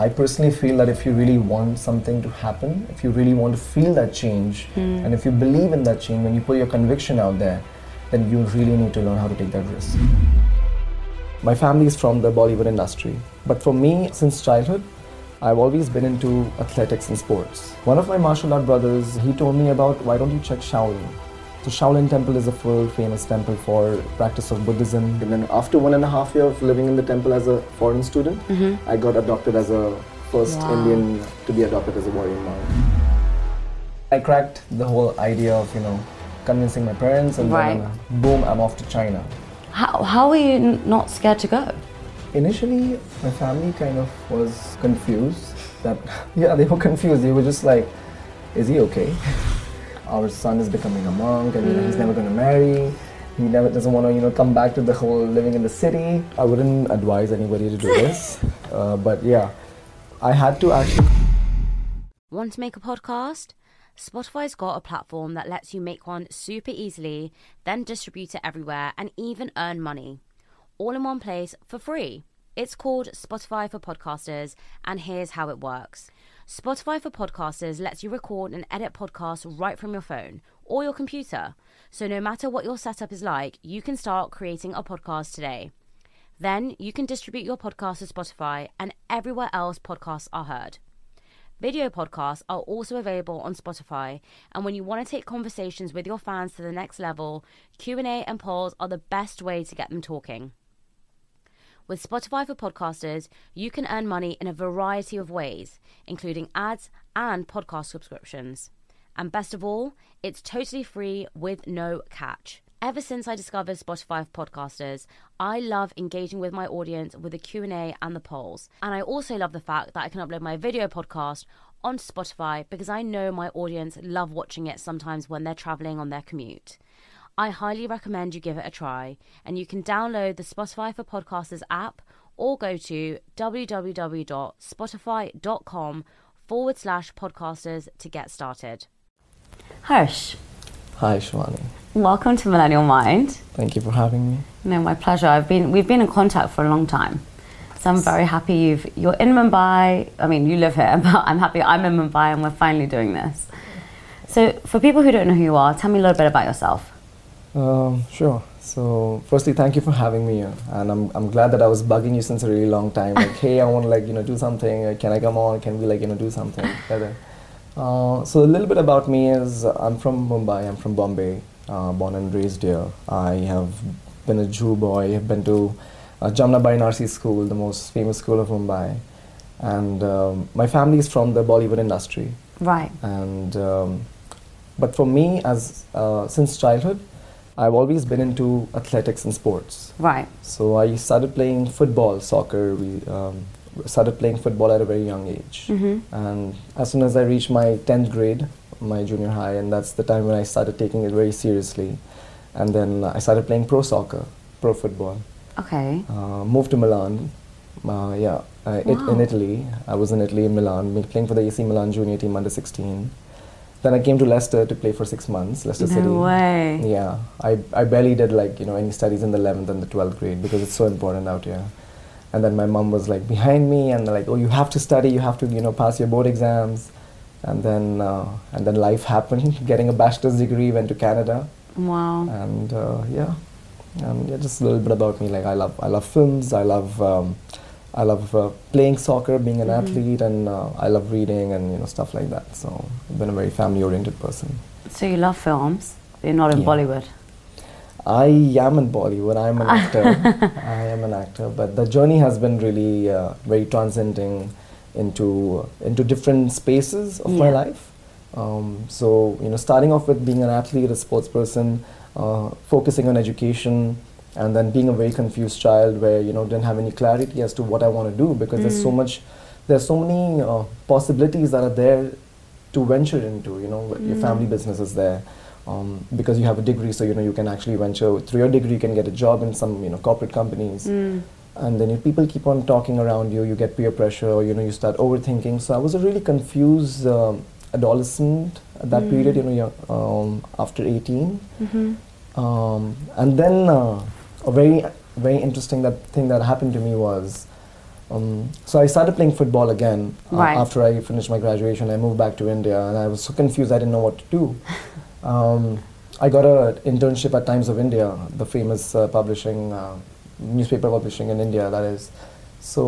I personally feel that if you really want something to happen, if you really want to feel that change, Hmm. and if you believe in that change, when you put your conviction out there, then you really need to learn how to take that risk. My family is from the Bollywood industry, but for me, since childhood, I've always been into athletics and sports. One of my martial art brothers, he told me about why don't you check Shaolin? So Shaolin Temple is a world famous temple for practice of Buddhism. And then after one and a half year of living in the temple as a foreign student, mm-hmm. I got adopted as a first Wow. Indian to be adopted as a warrior monk. I cracked the whole idea of, you know, convincing my parents and Right. then boom, I'm off to China. How, how were you n- not scared to go? Initially, my family kind of was confused. That yeah, they were confused. They were just like, "Is he okay? Our son is becoming a monk, and you know, he's never going to marry. He never doesn't want to, you know, come back to the whole living in the city." I wouldn't advise anybody to do this, uh, but yeah, I had to actually. Want to make a podcast? Spotify's got a platform that lets you make one super easily, then distribute it everywhere and even earn money. All in one place for free. It's called Spotify for Podcasters, and here's how it works. Spotify for Podcasters lets you record and edit podcasts right from your phone or your computer. So no matter what your setup is like, you can start creating a podcast today. Then you can distribute your podcast to Spotify and everywhere else podcasts are heard. Video podcasts are also available on Spotify, and when you want to take conversations with your fans to the next level, Q&A and polls are the best way to get them talking. With Spotify for Podcasters, you can earn money in a variety of ways, including ads and podcast subscriptions. And best of all, it's totally free with no catch. Ever since I discovered Spotify for Podcasters, I love engaging with my audience with the Q&A and the polls. And I also love the fact that I can upload my video podcast on Spotify because I know my audience love watching it sometimes when they're traveling on their commute. I highly recommend you give it a try, and you can download the Spotify for Podcasters app or go to www.spotify.com forward slash podcasters to get started. Harshh, Hi, Shivani. welcome to Millennial Mind. Thank you for having me. No, my pleasure. I've been we've been in contact for a long time, so I'm very happy you've you're in Mumbai. I mean, you live here, but I'm happy I'm in Mumbai and we're finally doing this. So, for people who don't know who you are, tell me a little bit about yourself. Um, sure. So, firstly, thank you for having me here, and I'm, I'm glad that I was bugging you since a really long time. Like, hey, I want to like you know do something. Uh, Can I come on? Can we like you know do something together? Uh, so a little bit about me is I'm from Mumbai. I'm from Bombay, uh, born and raised here. I have been a Juhu boy. I've been to uh, Jamnabai Narsee School, the most famous school of Mumbai, and um, my family is from the Bollywood industry Right. and um, but for me as uh, since childhood i've always been into athletics and sports Right. so i started playing football soccer we um, started playing football at a very young age Mm-hmm. and as soon as i reached my 10th grade my junior high and that's the time when i started taking it very seriously and then i started playing pro soccer pro football Okay. uh, moved to Milan. Uh, yeah, uh, it, in Italy. I was in Italy, in Milan, playing for the AC Milan junior team under 16. Then I came to Leicester to play for six months, Leicester No City. way. Yeah, I, I barely did like you know any studies in the 11th and the 12th grade because it's so important out here. And then my mom was like behind me and like, oh, you have to study, you have to you know pass your board exams. And then uh, and then life happened. Getting a bachelor's degree, went to Canada Wow. and uh, yeah, and yeah, just a little bit about me. Like I love, I love films. I love, um, I love uh, playing soccer, being an athlete, and uh, I love reading and you know stuff like that. So I've been a very family-oriented person. So you love films, you're not in Yeah. Bollywood. I am in Bollywood. I'm an actor. I am an actor, but the journey has been really uh, very transcending into into different spaces of my life. Um, so you know, starting off with being an athlete, a sports person, uh, focusing on education, and then being a very confused child where you know didn't have any clarity as to what I want to do because there's so much, there's so many uh, possibilities that are there to venture into. You know, your family business is there. Um, because you have a degree, so you know you can actually venture through your degree. You can get a job in some you know corporate companies, Mm. and then if people keep on talking around you, you get peer pressure, or you know you start overthinking. So I was a really confused um, adolescent at that period. You know, um, after 18, Mm-hmm. um, and then uh, a very very interesting that thing that happened to me was Um, so I started playing football again uh, Right. after I finished my graduation. I moved back to India, and I was so confused. I didn't know what to do. Um, I got an internship at Times of India, the famous uh, publishing uh, newspaper publishing in India. That is, so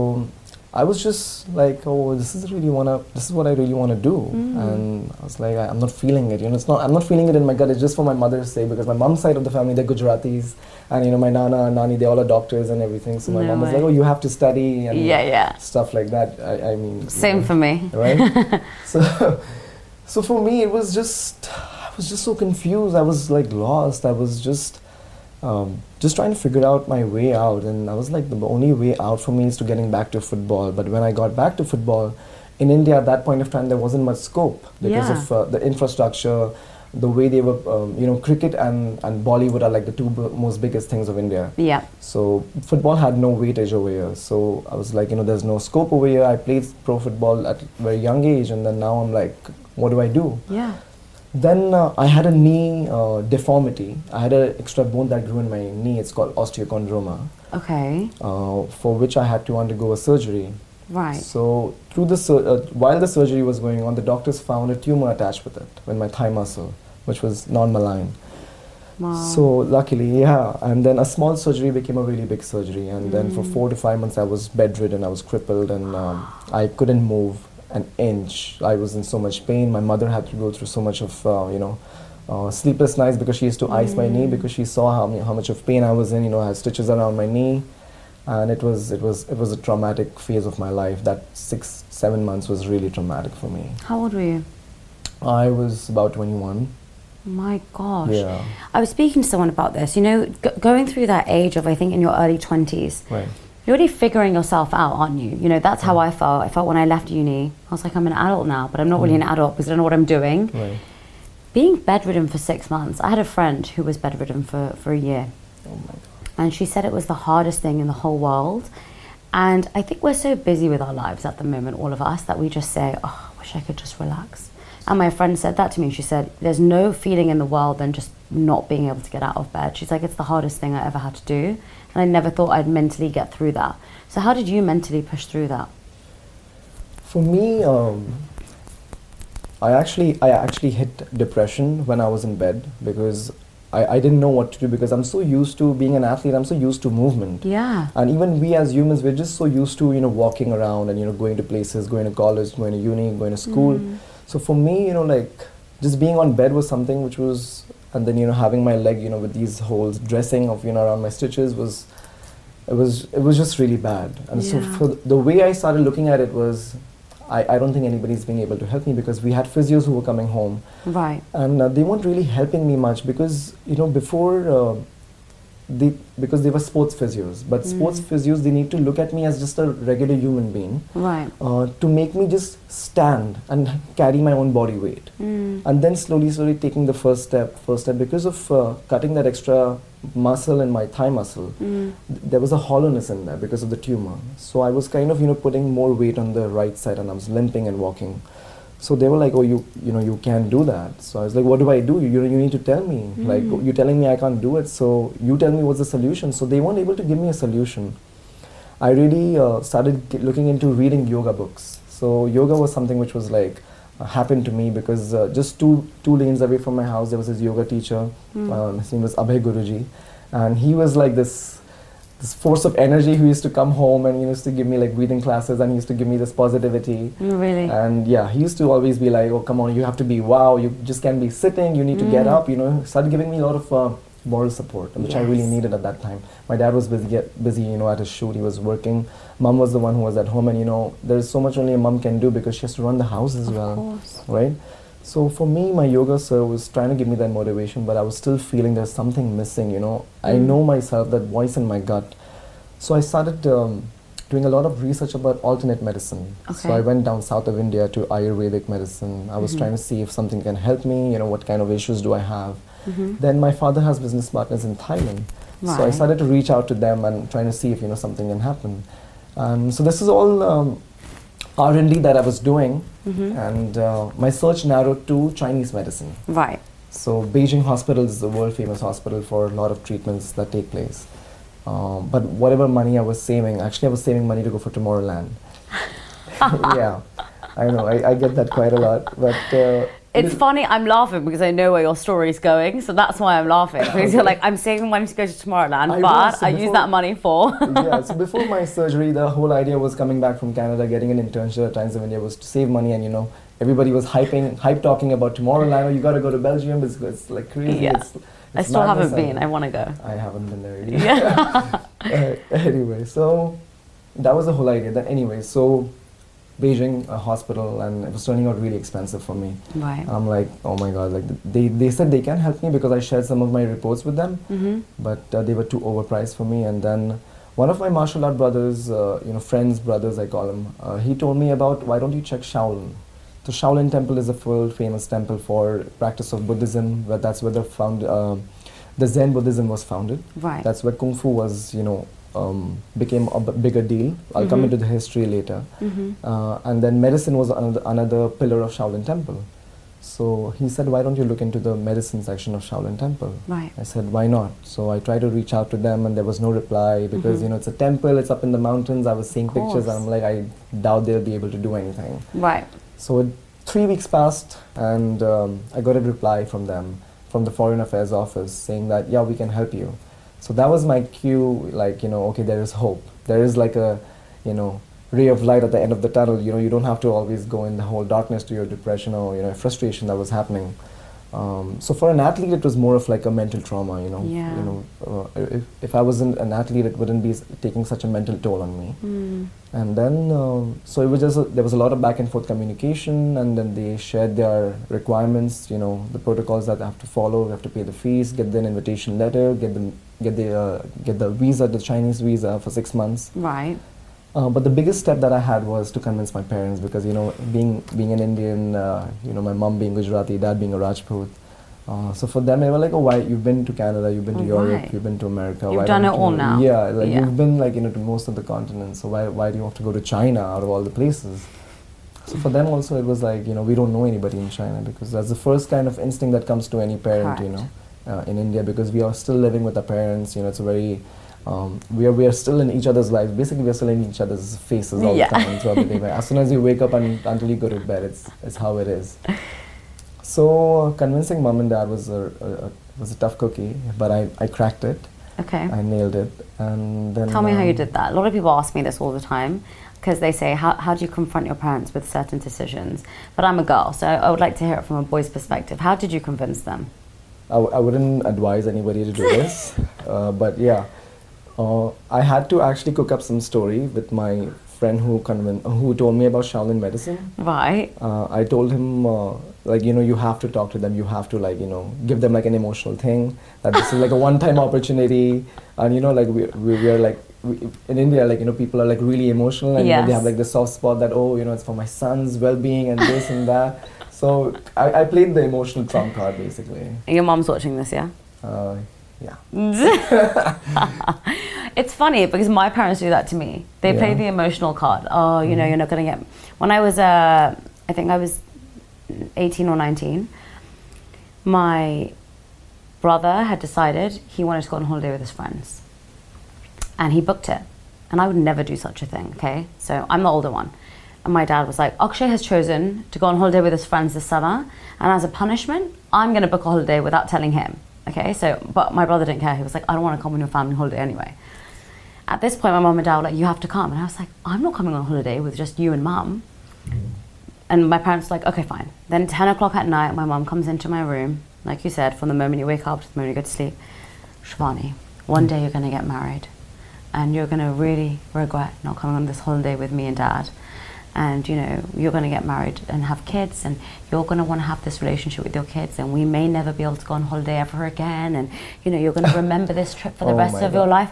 I was just like, oh, this is really wanna, this is what I really want to do, and I was like, I, I'm not feeling it. You know, it's not, I'm not feeling it in my gut. It's just for my mother's sake because my mom's side of the family they're Gujaratis, and you know, my nana and nani they all are doctors and everything. So my No mom was way. like, oh, you have to study and Yeah, yeah. stuff like that. I, I mean, you Same know, for me. right? so, so for me, it was just I was just so confused. I was like lost. I was just um, just trying to figure out my way out, and I was like, the only way out for me is to getting back to football. But when I got back to football, in India at that point of time, there wasn't much scope because Yeah. of uh, the infrastructure. The way they were, um, you know, cricket and, and Bollywood are like the two b- most biggest things of India. Yeah. So football had no weightage over here. So I was like, you know, there's no scope over here. I played pro football at a very young age, and then now I'm like, what do I do? Yeah. Then uh, I had a knee uh, deformity. I had an extra bone that grew in my knee. It's called osteochondroma, Okay. uh, for which I had to undergo a surgery. Right. So through the sur- uh, while the surgery was going on, the doctors found a tumor attached with it, with my thigh muscle, which was non-malign. Wow. So luckily, yeah. And then a small surgery became a really big surgery, and then Mm. for four to five months I was bedridden. I was crippled, and um, I couldn't move an inch. I was in so much pain. My mother had to go through so much of, uh, you know, uh, sleepless nights because she used to ice my knee Mm. because she saw how, how much of pain I was in. You know, I had stitches around my knee, and it was it was it was a traumatic phase of my life. That six seven months was really traumatic for me. How old were you? I was about twenty one. My gosh. Yeah. I was speaking to someone about this. You know, g- going through that age of, I think, in your early 20s, Right. you're already figuring yourself out, aren't you? You know, that's how I felt. I felt when I left uni. I was like, I'm an adult now, but I'm not really mm. an adult because I don't know what I'm doing. Right. Being bedridden for six months, I had a friend who was bedridden for, for a year. Oh my God. And she said it was the hardest thing in the whole world. And I think we're so busy with our lives at the moment, all of us, that we just say, oh, I wish I could just relax. And my friend said that to me. She said, there's no feeling in the world than just not being able to get out of bed. She's like, it's the hardest thing I ever had to do. And I never thought I'd mentally get through that. So, how did you mentally push through that? For me, um, I actually I actually hit depression when I was in bed because I, I didn't know what to do because I'm so used to being an athlete. I'm so used to movement. Yeah. And even we as humans, we're just so used to you know walking around and you know going to places, going to college, going to uni, going to school. Mm. So for me, you know, like just being on bed was something which was, and then you know having my leg, you know, with these holes, dressing of you know around my stitches was, it was it was just really bad. And so for the way I started looking at it was, I, I don't think anybody's being able to help me because we had physios who were coming home Right. and uh, they weren't really helping me much because you know before uh, they because they were sports physios but sports physios they need to look at me as just a regular human being Right. uh, to make me just stand and carry my own body weight Mm. and then slowly slowly taking the first step first step because of uh, cutting that extra muscle in my thigh muscle Mm. th- there was a hollowness in there because of the tumor. So i was kind of you know putting more weight on the right side and i was limping and walking. So they were like oh you you know you can't do that. So i was like what do i do? You, you need to tell me. Like you're telling me i can't do it so you tell me what's the solution. So they weren't able to give me a solution. I really uh, started g- looking into reading yoga books. So yoga was something which was like happened to me because uh, just two two lanes away from my house there was this yoga teacher um, his name was abhay guruji. And he was like this this force of energy who used to come home and he used to give me like breathing classes and he used to give me this positivity. Mm, Really? and yeah he used to always be like oh come on you have to be wow you just can't be sitting you need to get up you know? Started giving me a lot of uh, moral support which i really needed at that time my dad was busy get busy you know at his shoot he was working mom was the one who was at home and you know there's so much only a mom can do because she has to run the house as of well course. right? So for me, my yoga sir was trying to give me that motivation, but I was still feeling there's something missing. You know, I Mm. know myself, that voice in my gut. So I started um, doing a lot of research about alternate medicine. Okay. So I went down south of India to Ayurvedic medicine. I was Mhm. trying to see if something can help me. You know, what kind of issues do I have? Mhm. Then my father has business partners in Thailand. So I started to reach out to them and trying to see if you know something can happen. And so this is all um, R&D that I was doing, Mhm. and uh, my search narrowed to Chinese medicine. Right. So Beijing Hospital is the world famous hospital for a lot of treatments that take place. Um, but whatever money I was saving, actually, I was saving money to go for Tomorrowland. yeah, I know. I, I get that quite a lot. But uh, It's funny, I'm laughing because I know where your story is going, so that's why I'm laughing. Because you're like, I'm saving money to go to Tomorrowland, I but so I use that money for. yeah, so before my surgery, the whole idea was coming back from Canada, getting an internship at Times of India was to save money, and you know, everybody was hyping, hype talking about Tomorrowland. Oh, you got to go to Belgium. It's, it's like crazy. Yeah. It's, I still haven't been, I want to go. I haven't been there either. Uh, anyway, so that was the whole idea. That anyway, so Beijing, a hospital, and it was turning out really expensive for me. Right. I'm like, oh my god! Like they, they said they can help me because I shared some of my reports with them, hmm but uh, they were too overpriced for me. And then one of my martial art brothers, uh, you know, friends, brothers, I call him, uh, he told me about why don't you check Shaolin? So Shaolin Temple is a world famous temple for practice of Buddhism. Where that's where the found uh, the Zen Buddhism was founded. Right. That's where Kung Fu was, you know, um, became a b- bigger deal. I'll come Mhm. into the history later. hmm Uh, and then medicine was another, another pillar of Shaolin Temple. So he said, why don't you look into the medicine section of Shaolin Temple? Right. I said, why not? So I tried to reach out to them, and there was no reply because Mhm. you know it's a temple, it's up in the mountains. I was seeing pictures, and. I'm like, I doubt they'll be able to do anything. Right. So it, three weeks passed, and um, I got a reply from them, from the Foreign Affairs office, saying that yeah, we can help you. So that was my cue, like you know, okay, there is hope. There is like a, you know, ray of light at the end of the tunnel. You know, you don't have to always go in the whole darkness to your depression or you know frustration that was happening. Um, so for an athlete, it was more of like a mental trauma. You know, Yeah. you know, uh, if, if I wasn't an athlete, it wouldn't be taking such a mental toll on me. Mm. And then, um, so it was just, a, there was a lot of back and forth communication, and then they shared their requirements, you know, the protocols that they have to follow, they have to pay the fees, get an invitation letter, get the, get the, uh, get the visa, the Chinese visa for six months. Right. Uh, but the biggest step that I had was to convince my parents because, you know, being, being an Indian, uh, you know, my mom being Gujarati, dad being a Rajput. Uh, so for them, they were like, "Oh, why you've been to Canada, you've been to Oh, Europe, you've been to America. You've why done it all you-" now. Yeah, like Yeah. you've been like you know to most of the continents. So why why do you have to go to China out of all the places? So for them also, it was like you know we don't know anybody in China because that's the first kind of instinct that comes to any parent, you know, Correct. Uh, in India because we are still living with our parents. You know, it's a very um, we are we are still in each other's lives. Basically, we are still in each other's faces all Yeah. the time throughout the day. As soon as you wake up and until you go to bed, it's it's how it is. So convincing mom and dad was a, a, a was a tough cookie, but I, I cracked it. Okay. I nailed it, and then Tell me how you um, did that. A lot of people ask me this all the time because they say, how, how do you confront your parents with certain decisions? But I'm a girl, so I would like to hear it from a boy's perspective. How did you convince them? I, w- I wouldn't advise anybody to do this, uh, but yeah, uh, I had to actually cook up some story with my friend who convin- who told me about Shaolin medicine. Right. Uh, I told him uh, like you know you have to talk to them, you have to like you know give them like an emotional thing that this is like a one-time opportunity, and you know like we we, we are like. We, in India, like you know, people are like really emotional, and you know, they have like the soft spot that oh, you know, it's for my son's well-being and this and that. So I, I played the emotional trump card basically. Your mom's watching this, yeah? Uh, yeah. It's funny because my parents do that to me. They play the emotional card. Oh, you know, you're not going to get. When I was, uh, I think I was 18 or 19, my brother had decided he wanted to go on holiday with his friends. And he booked it. And I would never do such a thing, okay? So I'm the older one. And my dad was like, Akshay has chosen to go on holiday with his friends this summer. And as a punishment, I'm going to book a holiday without telling him. Okay, so, but my brother didn't care. He was like, I don't want to come on your family holiday anyway. At this point, my mom and dad were like, You have to come. And I was like, I'm not coming on holiday with just you and mum. And my parents were like, Okay, fine. Then 10 o'clock at night, my mom comes into my room, like you said, from the moment you wake up to the moment you go to sleep. Shivani, one day you're going to get married. And you're going to really regret not coming on this holiday with me and dad. And you know, you're going to get married and have kids, and you're going to want to have this relationship with your kids, and we may never be able to go on holiday ever again. And you know, you're going to remember this trip for the Oh rest of your life.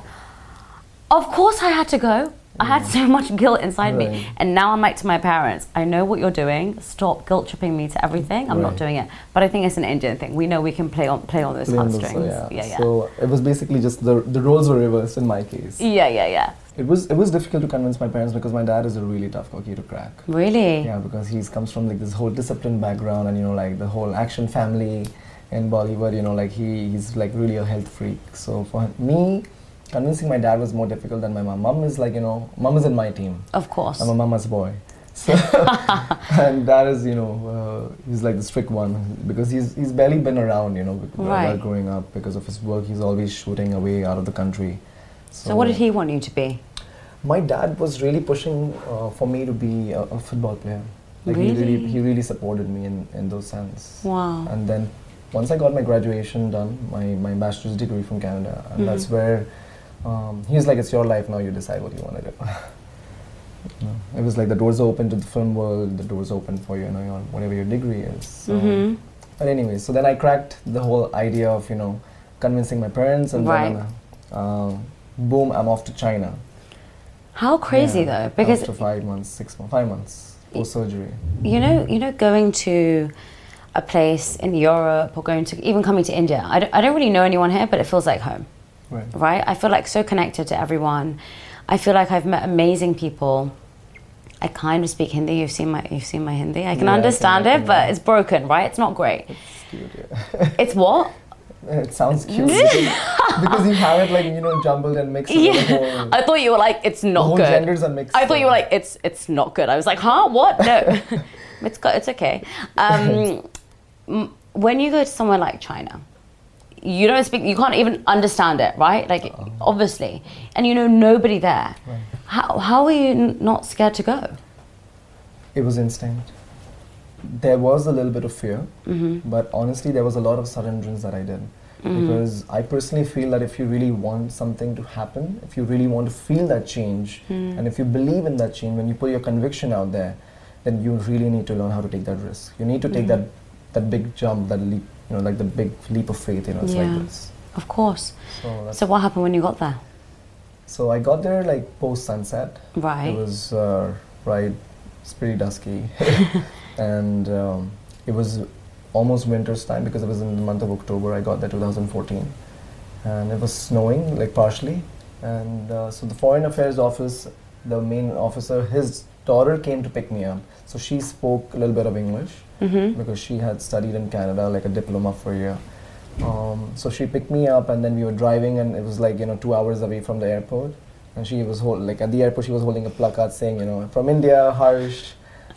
Of course, I had to go. I had so much guilt inside me. And now I'm like to my parents, I know what you're doing. Stop guilt tripping me to everything. I'm not doing it. But I think it's an Indian thing. We know we can play on play on those Play heartstrings. so, yeah, yeah. So it was basically just the the roles were reversed in my case. yeah, yeah, yeah. It was it was difficult to convince my parents because my dad is a really tough cookie to crack. Really? Yeah, because he comes from like this whole disciplined background and you know like the whole action family in Bollywood. You know like he he's like really a health freak. So for me, convincing my dad was more difficult than my mom. Mom is like, you know, mom is in my team. Of course. I'm a mama's boy. So, and dad is, you know, uh, he's like the strict one because he's, he's barely been around, you know, while growing up because of his work. He's always shooting away out of the country. so what did he want you to be? My dad was really pushing uh, for me to be a, a football player. Like he Really? really, he really supported me in, in those sense. Wow. And then once I got my graduation done, my, my bachelor's degree from Canada, and that's Mm-hmm. where um, he was like, "It's your life now. You decide what you want to do." It was like the doors are open to the film world. The doors open for you, you know, your, whatever your degree is. So, Mhm. But anyway, so then I cracked the whole idea of you know convincing my parents, and Right. then uh, boom, I'm off to China. How crazy Yeah, though, because after five months, six months, five months post surgery. you know, you know, going to a place in Europe or going to even coming to India. I don't, I don't really know anyone here, but it feels like home, Right. right? I feel like so connected to everyone. I feel like I've met amazing people. I kind of speak Hindi. You've seen my you've seen my Hindi. I can Yeah, I can- understand it, but it's broken, right? It's not great. Cute, yeah. It's what? It sounds cute because, because you have it like you know jumbled and mixed. the whole, Yeah. I thought you were like, it's not good. genders are mixed. I thought you were like, it's it's not good. I was like, huh? What? No, it's got, it's okay. Um, m- when you go to somewhere like China, you don't speak, you can't even understand it, right? Like, obviously, and you know nobody there. Right. How how are you n- not scared to go? It was instinct. There was a little bit of fear, Mm-hmm. but honestly, there was a lot of surrenderance that I did. Because I personally feel that if you really want something to happen, if you really want to feel that change, Mm. and if you believe in that change, when you put your conviction out there, then you really need to learn how to take that risk. You need to take Mm-hmm. that that big jump, that leap, you know, like the big leap of faith. You know, it's Yeah. like this. Of course. So, So what happened when you got there? So I got there like post sunset. Right. It was uh, right. It's pretty dusky, and um, it was almost winter's time because it was in the month of October. I got there 2014, and it was snowing like partially. And uh, so the Foreign Affairs office, the main officer, his daughter came to pick me up. So she spoke a little bit of English Mm-hmm. because she had studied in Canada, like a diploma for a year. Um, so she picked me up, and then we were driving, and it was like you know two hours away from the airport. And she was hold, like at the airport, she was holding a placard saying, you know, from India, Harshh,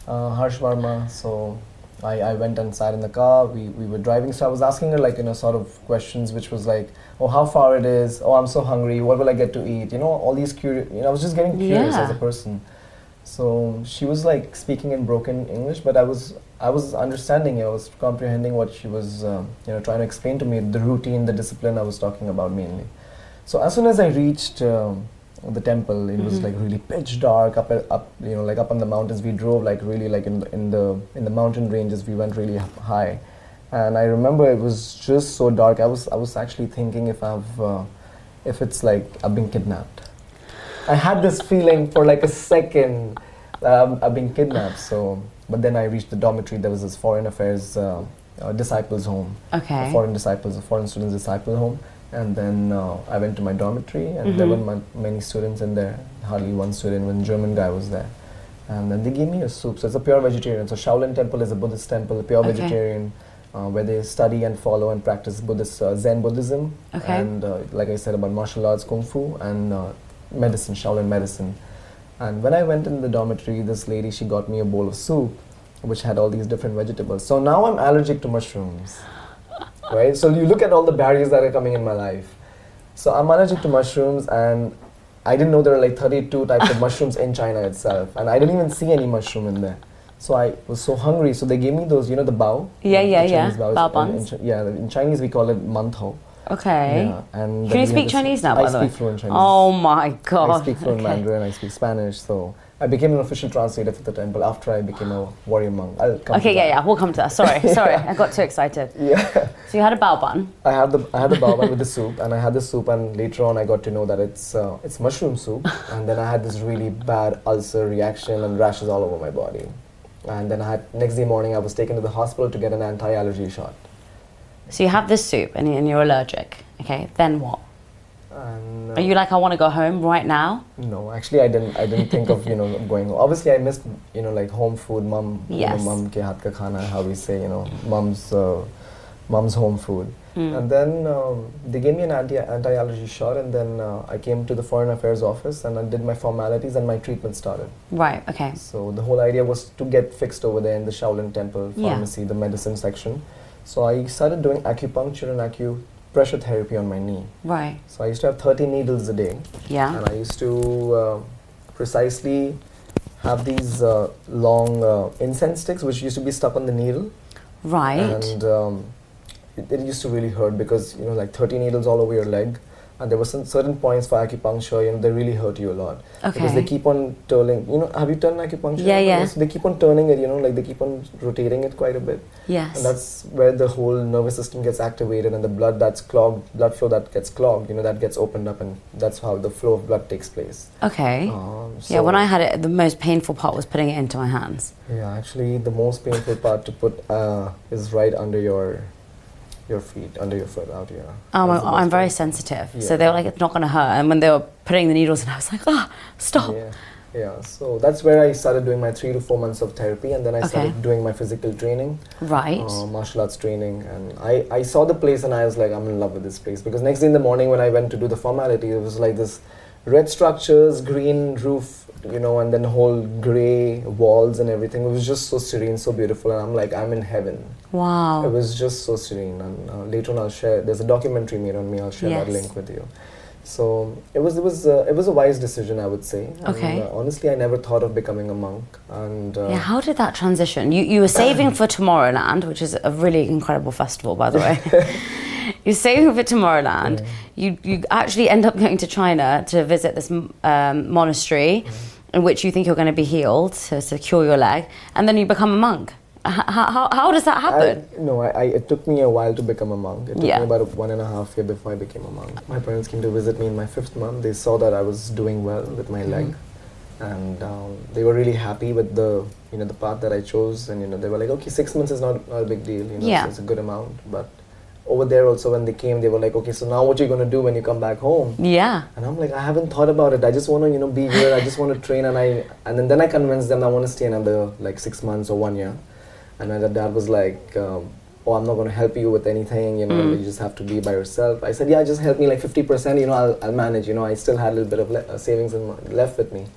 uh, Harshh Verma. So I, I went and sat in the car. We, we were driving. So I was asking her like you know sort of questions, which was like, oh, how far it is? Oh, I'm so hungry. What will I get to eat? You know, all these curious. You know, I was just getting curious Yeah. as a person. So she was like speaking in broken English, but I was I was understanding it. I was comprehending what she was um, you know trying to explain to me the routine, the discipline I was talking about mainly. So as soon as I reached um, the temple, it was Mhm. like really pitch dark up up you know like up on the mountains. We drove like really like in the, in the in the mountain ranges. We went really high, and I remember it was just so dark. I was I was actually thinking if I've uh, if it's like I've been kidnapped. I had this feeling for like a second um, I've been kidnapped. So, but then I reached the dormitory. There was this foreign affairs uh, uh, disciples' home, Okay. foreign disciples, a foreign students' disciple home. And then uh, I went to my dormitory, and there Mhm. weren't many students in there. Hardly one student. One German guy was there, and then they gave me a soup. So it's a pure vegetarian. So Shaolin Temple is a Buddhist temple, a pure Okay. vegetarian. Uh, where they study and follow and practice Buddhist uh, Zen Buddhism, Okay. and uh, like I said about martial arts, kung fu, and uh, medicine, Shaolin medicine. And when I went in the dormitory, this lady she got me a bowl of soup, which had all these different vegetables. So now I'm allergic to mushrooms, right? So you look at all the barriers that are coming in my life. So I'm allergic to mushrooms, and I didn't know there are like 32 types of mushrooms in China itself, and I didn't even see any mushroom in there. So I was so hungry. So they gave me those, you know, the bao. Yeah, yeah, yeah. Bao. Bao In- in yeah, in Chinese we call it mantou. Okay. Yeah, and Can you speak Chinese now, I by the way? speak fluent Chinese. Oh my god. I speak fluent Okay. Mandarin, I speak Spanish, so I became an official translator for the temple after I became a warrior monk. I'll come Okay, yeah, yeah, we'll come to that. Sorry, sorry, I got too excited. Yeah. So you had a bao bun. I had the I had the baobab with the soup, and I had the soup, and later on I got to know that it's uh, it's mushroom soup, and then I had this really bad ulcer reaction and rashes all over my body, and then I had next day morning I was taken to the hospital to get an anti-allergy shot, So you have this soup and, and you're allergic. Okay, then what? And uh, Are you like, I want to go home right now? No, actually, I didn't. I didn't think of you know going. Obviously, I missed you know like home food, mom, you know, Yes. mom ke haath ka khana, how we say, you know, mom's uh, mom's home food. And then um, they gave me an anti anti allergy shot, and then uh, I came to the Foreign Affairs office and I did my formalities, and my treatment started. Right. Okay. So the whole idea was to get fixed over there in the Shaolin Temple Yeah. pharmacy, the medicine section. So I started doing acupuncture and acupressure therapy on my knee. Right. So I used to have 30 needles a day, Yeah. and I used to uh, precisely have these uh, long uh, incense sticks, which used to be stuck on the needle, Right. and um, it, it used to really hurt because you know, like 30 needles all over your leg. And there were some certain points for acupuncture, you know, they really hurt you a lot because they keep on turning. You know, have you done acupuncture? Yeah, yeah. Yes, they keep on turning it. You know, like they keep on rotating it quite a bit, yes. and that's where the whole nervous system gets activated, and the blood that's clogged, blood flow that gets clogged, you know, that gets opened up, and that's how the flow of blood takes place. okay. Um, yeah. so- When I had it, the most painful part was putting it into my hands. Yeah, actually, the most painful part to put uh, is right under your your feet, under your foot, out here. Um, That's the I'm very sensitive, so they were like, "It's not going to hurt." And when they were putting the needles in, I was like, "Ah, stop!" Yeah, yeah. So that's where I started doing my three to four months of therapy, and then I Okay. started doing my physical training. Right. uh, martial arts training and I, I saw the place and I was like I'm in love with this place because next day in the morning when I went to do the formality it was like this red structures green roof you know and then whole gray walls and everything it was just so serene so beautiful and I'm like I'm in heaven wow. it was just so serene and uh, later on I'll share there's a documentary made on me I'll share that link with you so it was it was uh, it was a wise decision I would say And, Okay. uh, honestly I never thought of becoming a monk and uh, yeah. How did that transition? You you were saving for Tomorrowland, which is a really incredible festival, by the way. You're saving for Tomorrowland. You you actually end up going to China to visit this um, monastery, in which you think you're going to be healed to secure your leg, and then you become a monk. How, how, how does that happen? I, no, I, I, it took me a while to become a monk. It took Yeah. me about one and a half year before I became a monk. My parents came to visit me in my fifth month. They saw that I was doing well with my leg, Mm-hmm. and um, they were really happy with the you know the path that I chose. And you know they were like, okay, six months is not, not a big deal. You know, Yeah. it's, it's a good amount. But over there also when they came, they were like, okay, so now what are you gonna do when you come back home? yeah. And I'm like, I haven't thought about it. I just want to, you know, be here. I just want to train, and I, and then, then I convinced them I want to stay another like six months or one year. And my dad was like, um, "Oh, I'm not going to help you with anything. You know, Mm. you just have to be by yourself." I said, "Yeah, just help me like 50%. You know, I'll, I'll manage. You know, I still had a little bit of le- uh, savings in left with me."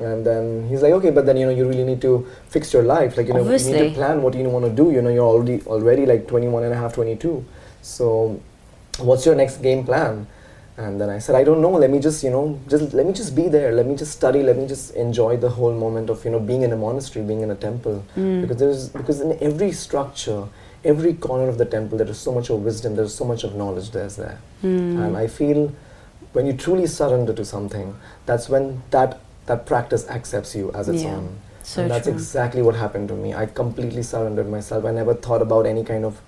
And then he's like, "Okay, but then you know, you really need to fix your life. Like, you know, you need to plan what you want to do. You know, you're already already like 21 and a half, 22. So, what's your next game plan?" And then I said, I don't know. Let me just, you know, just let me just be there. Let me just study. Let me just enjoy the whole moment of, you know, being in a monastery, being in a temple. Mm. Because there's because in every structure, every corner of the temple, there is so much of wisdom. There's so much of knowledge. There's there. Mm. And I feel when you truly surrender to something, that's when that that practice accepts you as its Yeah. own. So and that's true. exactly what happened to me. I completely surrendered myself. I never thought about any kind of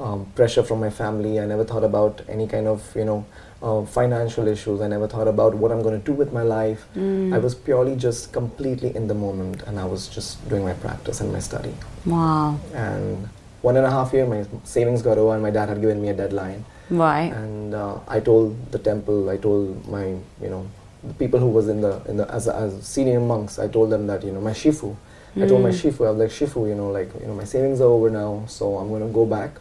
um, pressure from my family. I never thought about any kind of you know uh, financial issues. I never thought about what I'm going to do with my life. Mm. I was purely just completely in the moment, and I was just doing my practice and my study. Wow. And one and a half year, my savings got over, and my dad had given me a deadline. Right. And uh, I told the temple, I told my you know the people who was in the in the as as senior monks, I told them that you know my shifu. I told my shifu, I was like shifu, you know, like you know my savings are over now, so I'm gonna go back,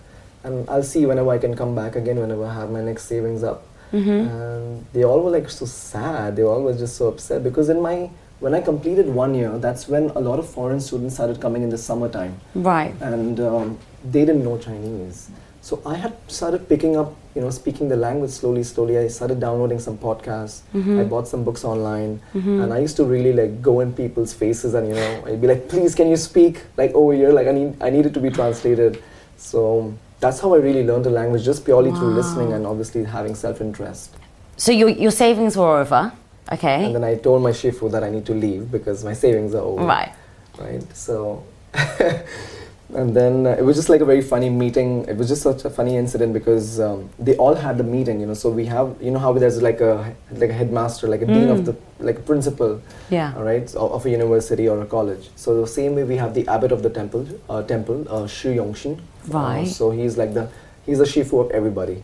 and I'll see whenever I can come back again, whenever I have my next savings up. Mm-hmm. And they all were like so sad. They all were just so upset because in my when I completed one year, that's when a lot of foreign students started coming in the summertime Right. and um, they didn't know Chinese. So I had started picking up, you know, speaking the language slowly, slowly. I started downloading some podcasts. I mm-hmm. bought some books online, mm-hmm. and I used to really like go in people's faces and you know, I'd be like, "Please, can you speak like over here? Like I need, I need it to be translated." So that's how I really learned the language, just purely through listening and obviously having self-interest. So your your savings were over. Okay. And then I told my shifu that I need to leave because my savings are over. right. right? So, and then uh, it was just like a very funny meeting. It was just such a funny incident because um, they all had the meeting, you know. So we have, you know, how there's like a like a headmaster, like a dean of the like a principal, Yeah. all right, so of a university or a college. So the same way we have the abbot of the temple, uh, temple, uh, Shi Yongxin. Right. Uh, so he's like the he's the shifu of everybody.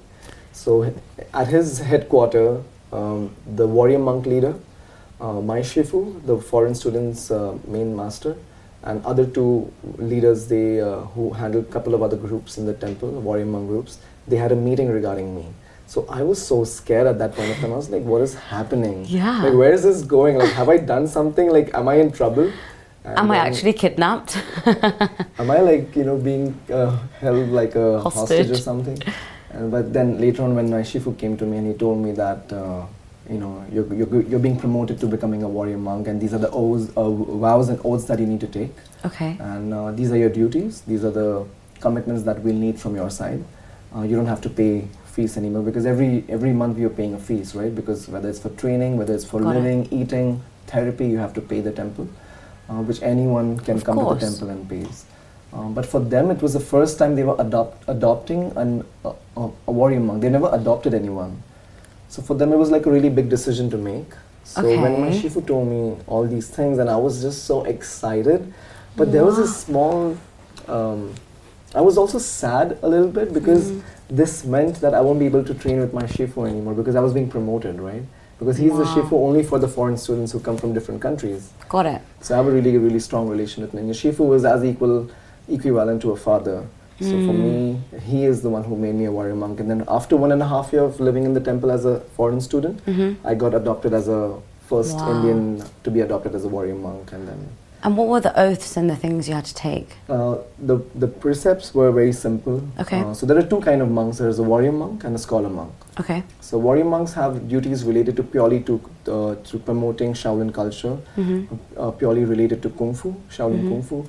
So at his headquarter, um, the warrior monk leader, uh, my shifu, the foreign students' uh, main master, and other two leaders, they uh, who handled a couple of other groups in the temple, warrior monk groups, they had a meeting regarding me. So I was so scared at that point of time. I was like, "What is happening? Yeah. Like, where is this going? Like, have I done something? Like, am I in trouble? And Am I actually kidnapped? Am I like you know being uh, held like a hostage. or something? And, but then later on, when my shifu came to me and he told me that uh, you know you're, you're you're being promoted to becoming a warrior monk, and these are the oaths, uh, vows and oaths that you need to take, okay. and uh, these are your duties. These are the commitments that we'll need from your side. Uh, you don't have to pay fees anymore because every every month you're paying a fees, right? Because whether it's for training, whether it's for Got it. living, eating, therapy, you have to pay the temple, uh, which anyone can Of come to the temple and pays. Um, but for them, it was the first time they were adopt, adopting an, a, a warrior monk. They never adopted anyone. So for them, it was like a really big decision to make. So when my shifu told me all these things, and I was just so excited, but there was a small. Um, I was also sad a little bit because Mm. this meant that I won't be able to train with my shifu anymore because I was being promoted, right? Because he's the shifu only for the foreign students who come from different countries. Got it. So I have a really, really strong relation with him. Shifu was as equal, equivalent to a father. So for me, he is the one who made me a warrior monk. And then after one and a half year of living in the temple as a foreign student, I got adopted as a first Wow. Indian to be adopted as a warrior monk. And then And what were the oaths and the things you had to take? uh, the the precepts were very simple. Okay. Uh, so there are two kind of monks. There is a warrior monk and a scholar monk. Okay. So warrior monks have duties related to purely to uh, to promoting Shaolin culture, uh, purely related to kung fu, Shaolin kung fu,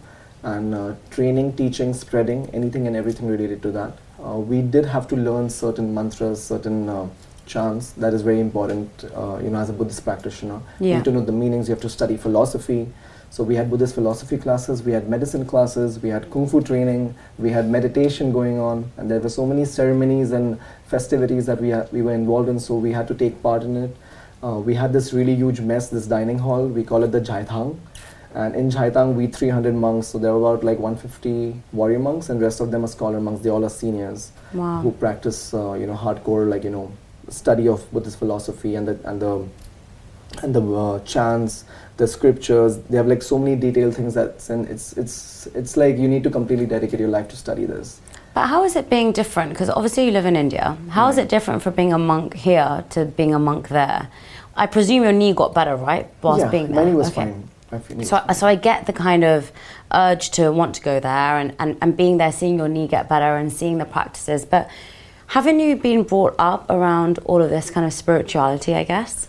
and uh, training, teaching, spreading, anything and everything related to that. Uh, we did have to learn certain mantras, certain uh, chants. That is very important. Uh, you know, as a Buddhist practitioner, you Yeah. need to know the meanings. You have to study philosophy. So we had Buddhist philosophy classes, we had medicine classes, we had kung fu training, we had meditation going on, and there were so many ceremonies and festivities that we ha- we were involved in. So we had to take part in it. Uh, we had this really huge mess, this dining hall. We call it the Jaithang. And in Jaithang, we 300 monks. So there are about like 150 warrior monks, and rest of them are scholar monks. They all are seniors Wow. who practice, uh, you know, hardcore like you know, study of Buddhist philosophy and the and the and the uh, chants, the scriptures. They have like so many detailed things that and it's it's it's like you need to completely dedicate your life to study this. But how is it being different? Because obviously you live in India. How is it different from being a monk here to being a monk there? I presume your knee got better, right? Whilst yeah, being my knee was Okay. fine. My f- knee So, so I get the kind of urge to want to go there and, and, and being there, seeing your knee get better and seeing the practices. But haven't you been brought up around all of this kind of spirituality, I guess?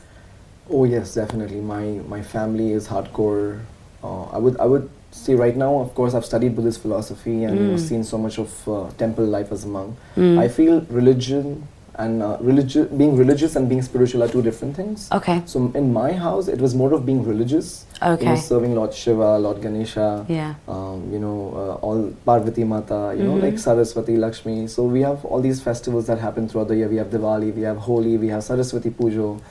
Oh yes, definitely. My my family is hardcore. Uh, I would I would say right now, of course, I've studied Buddhist philosophy and know, seen so much of uh, temple life as a monk. I feel religion and uh, religi- being religious and being spiritual are two different things. Okay. So in my house, it was more of being religious. You know, serving Lord Shiva, Lord Ganesha. Yeah. Um, you know, uh, all Parvati Mata. You know, like Saraswati, Lakshmi. So we have all these festivals that happen throughout the year. We have Diwali, we have Holi, we have Saraswati Pujo.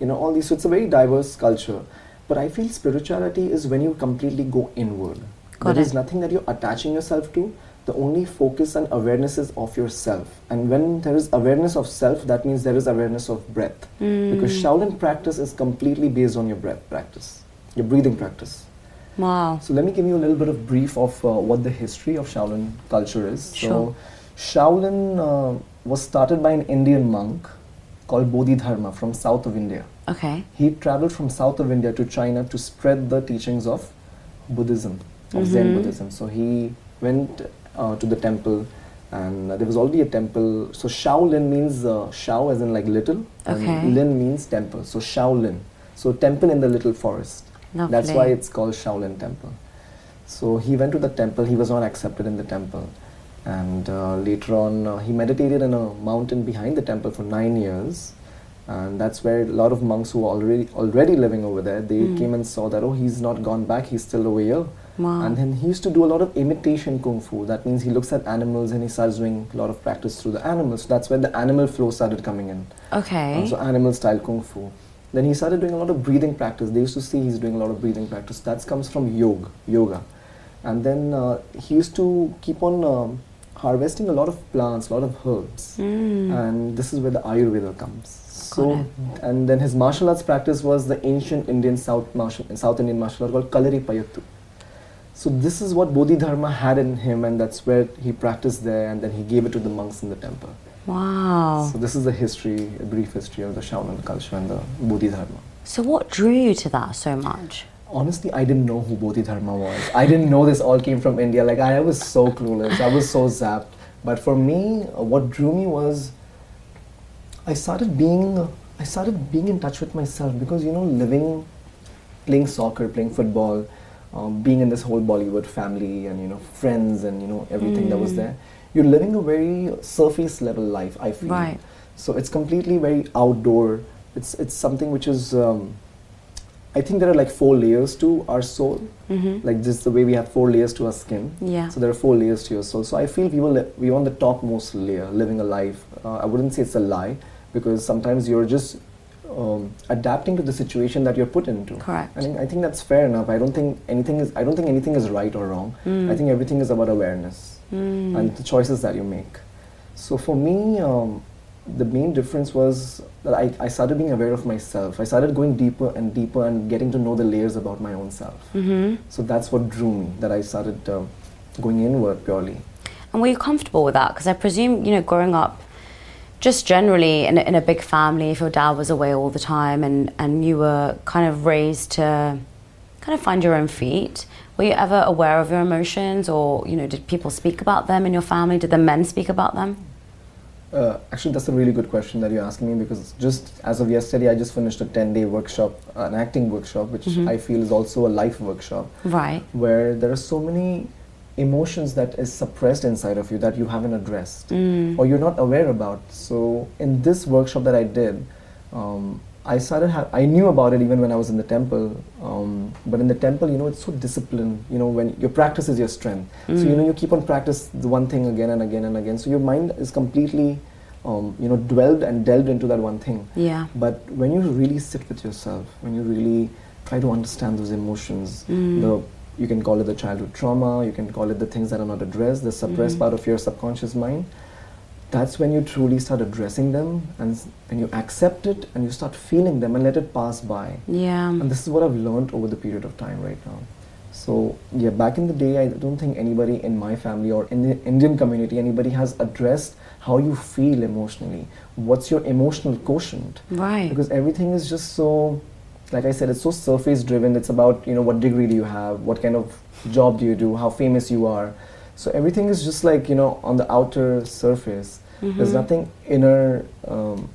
You know, all these. So it's a very diverse culture. But I feel spirituality is when you completely go inward. Got there is nothing that you're attaching yourself to. The only focus and awareness is of yourself. And when there is awareness of self, that means there is awareness of breath. Because Shaolin practice is completely based on your breath practice, your breathing practice. Wow. So let me give you a little bit of brief of uh, what the history of Shaolin culture is. Sure. So Shaolin uh, was started by an Indian monk called Bodhidharma from south of India. Okay. He traveled from south of India to China to spread the teachings of Buddhism, of Zen Buddhism. So he went uh, to the temple, and uh, there was already a temple. So Shaolin means uh, Shao as in like little, Okay. and Lin means temple. So Shaolin. So temple in the little forest. That's why it's called Shaolin Temple. So he went to the temple. He was not accepted in the temple, and uh, later on uh, he meditated in a mountain behind the temple for nine years. And that's where a lot of monks who were already already living over there, they came and saw that oh he's not gone back, he's still over here. Wow. And then he used to do a lot of imitation kung fu. That means he looks at animals and he starts doing a lot of practice through the animals. So that's where the animal flow started coming in. Okay. Uh, so animal style kung fu. Then he started doing a lot of breathing practice. They used to see he's doing a lot of breathing practice. That comes from yoga, yoga. And then uh, he used to keep on um, harvesting a lot of plants, a lot of herbs. And this is where the Ayurveda comes. So, and then his martial arts practice was the ancient Indian South martial, South Indian martial art called Kalari Payattu. So this is what Bodhidharma had in him, and that's where he practiced there, and then he gave it to the monks in the temple. Wow. So this is the history, a brief history of the Shaolin culture and the Bodhidharma. So what drew you to that so much? Honestly, I didn't know who Bodhidharma was. I didn't know this all came from India. Like I was so clueless. I was so zapped. But for me, what drew me was I started being I started being in touch with myself because you know living, playing soccer, playing football, um, being in this whole Bollywood family and you know friends and you know everything that was there. You're living a very surface level life. I feel. Right. So it's completely very outdoor. It's it's something which is. Um, I think there are like four layers to our soul. Mm-hmm. Like just the way we have four layers to our skin. Yeah. So there are four layers to your soul. So I feel we were li- we on the topmost layer, living a life. Uh, I wouldn't say it's a lie, because sometimes you're just um, adapting to the situation that you're put into. Correct. I think I think that's fair enough. I don't think anything is I don't think anything is right or wrong. Mm. I think everything is about awareness Mm. and the choices that you make. So for me, um, the main difference was that I, I started being aware of myself. I started going deeper and deeper and getting to know the layers about my own self. Mm-hmm. So that's what drew me. That I started uh, going inward purely. And were you comfortable with that? Because I presume, you know, growing up, just generally in a, in a big family, if your dad was away all the time and, and you were kind of raised to kind of find your own feet, were you ever aware of your emotions or, you know, did people speak about them in your family? Did the men speak about them? Uh, actually, that's a really good question that you're asking me because just as of yesterday, I just finished a 10 day workshop, an acting workshop, which Mhm. I feel is also a life workshop. Right. where there are so many emotions that is suppressed inside of you that you haven't addressed Mm. or you're not aware about. So in this workshop that I did, um, I started. Ha- I knew about it even when I was in the temple. Um, but in the temple, you know, it's so disciplined. You know, when your practice is your strength. So you Mm. know, you keep on practice the one thing again and again and again. So your mind is completely, um, you know, dwelled and delved into that one thing. Yeah. But when you really sit with yourself, when you really try to understand those emotions, Mm. the you can call it the childhood trauma, you can call it the things that are not addressed, the suppressed Mhm. part of your subconscious mind. That's when you truly start addressing them and when you accept it and you start feeling them and let it pass by. Yeah. And this is what I've learned over the period of time right now. So yeah, back in the day, I don't think anybody in my family or in the Indian community, anybody has addressed how you feel emotionally. What's your emotional quotient? Right. because everything is just so like i said it's so surface driven it's about you know what degree do you have? What kind of job do you do? How famous you are? So everything is just like you know on the outer surface. There's Mhm. nothing inner um,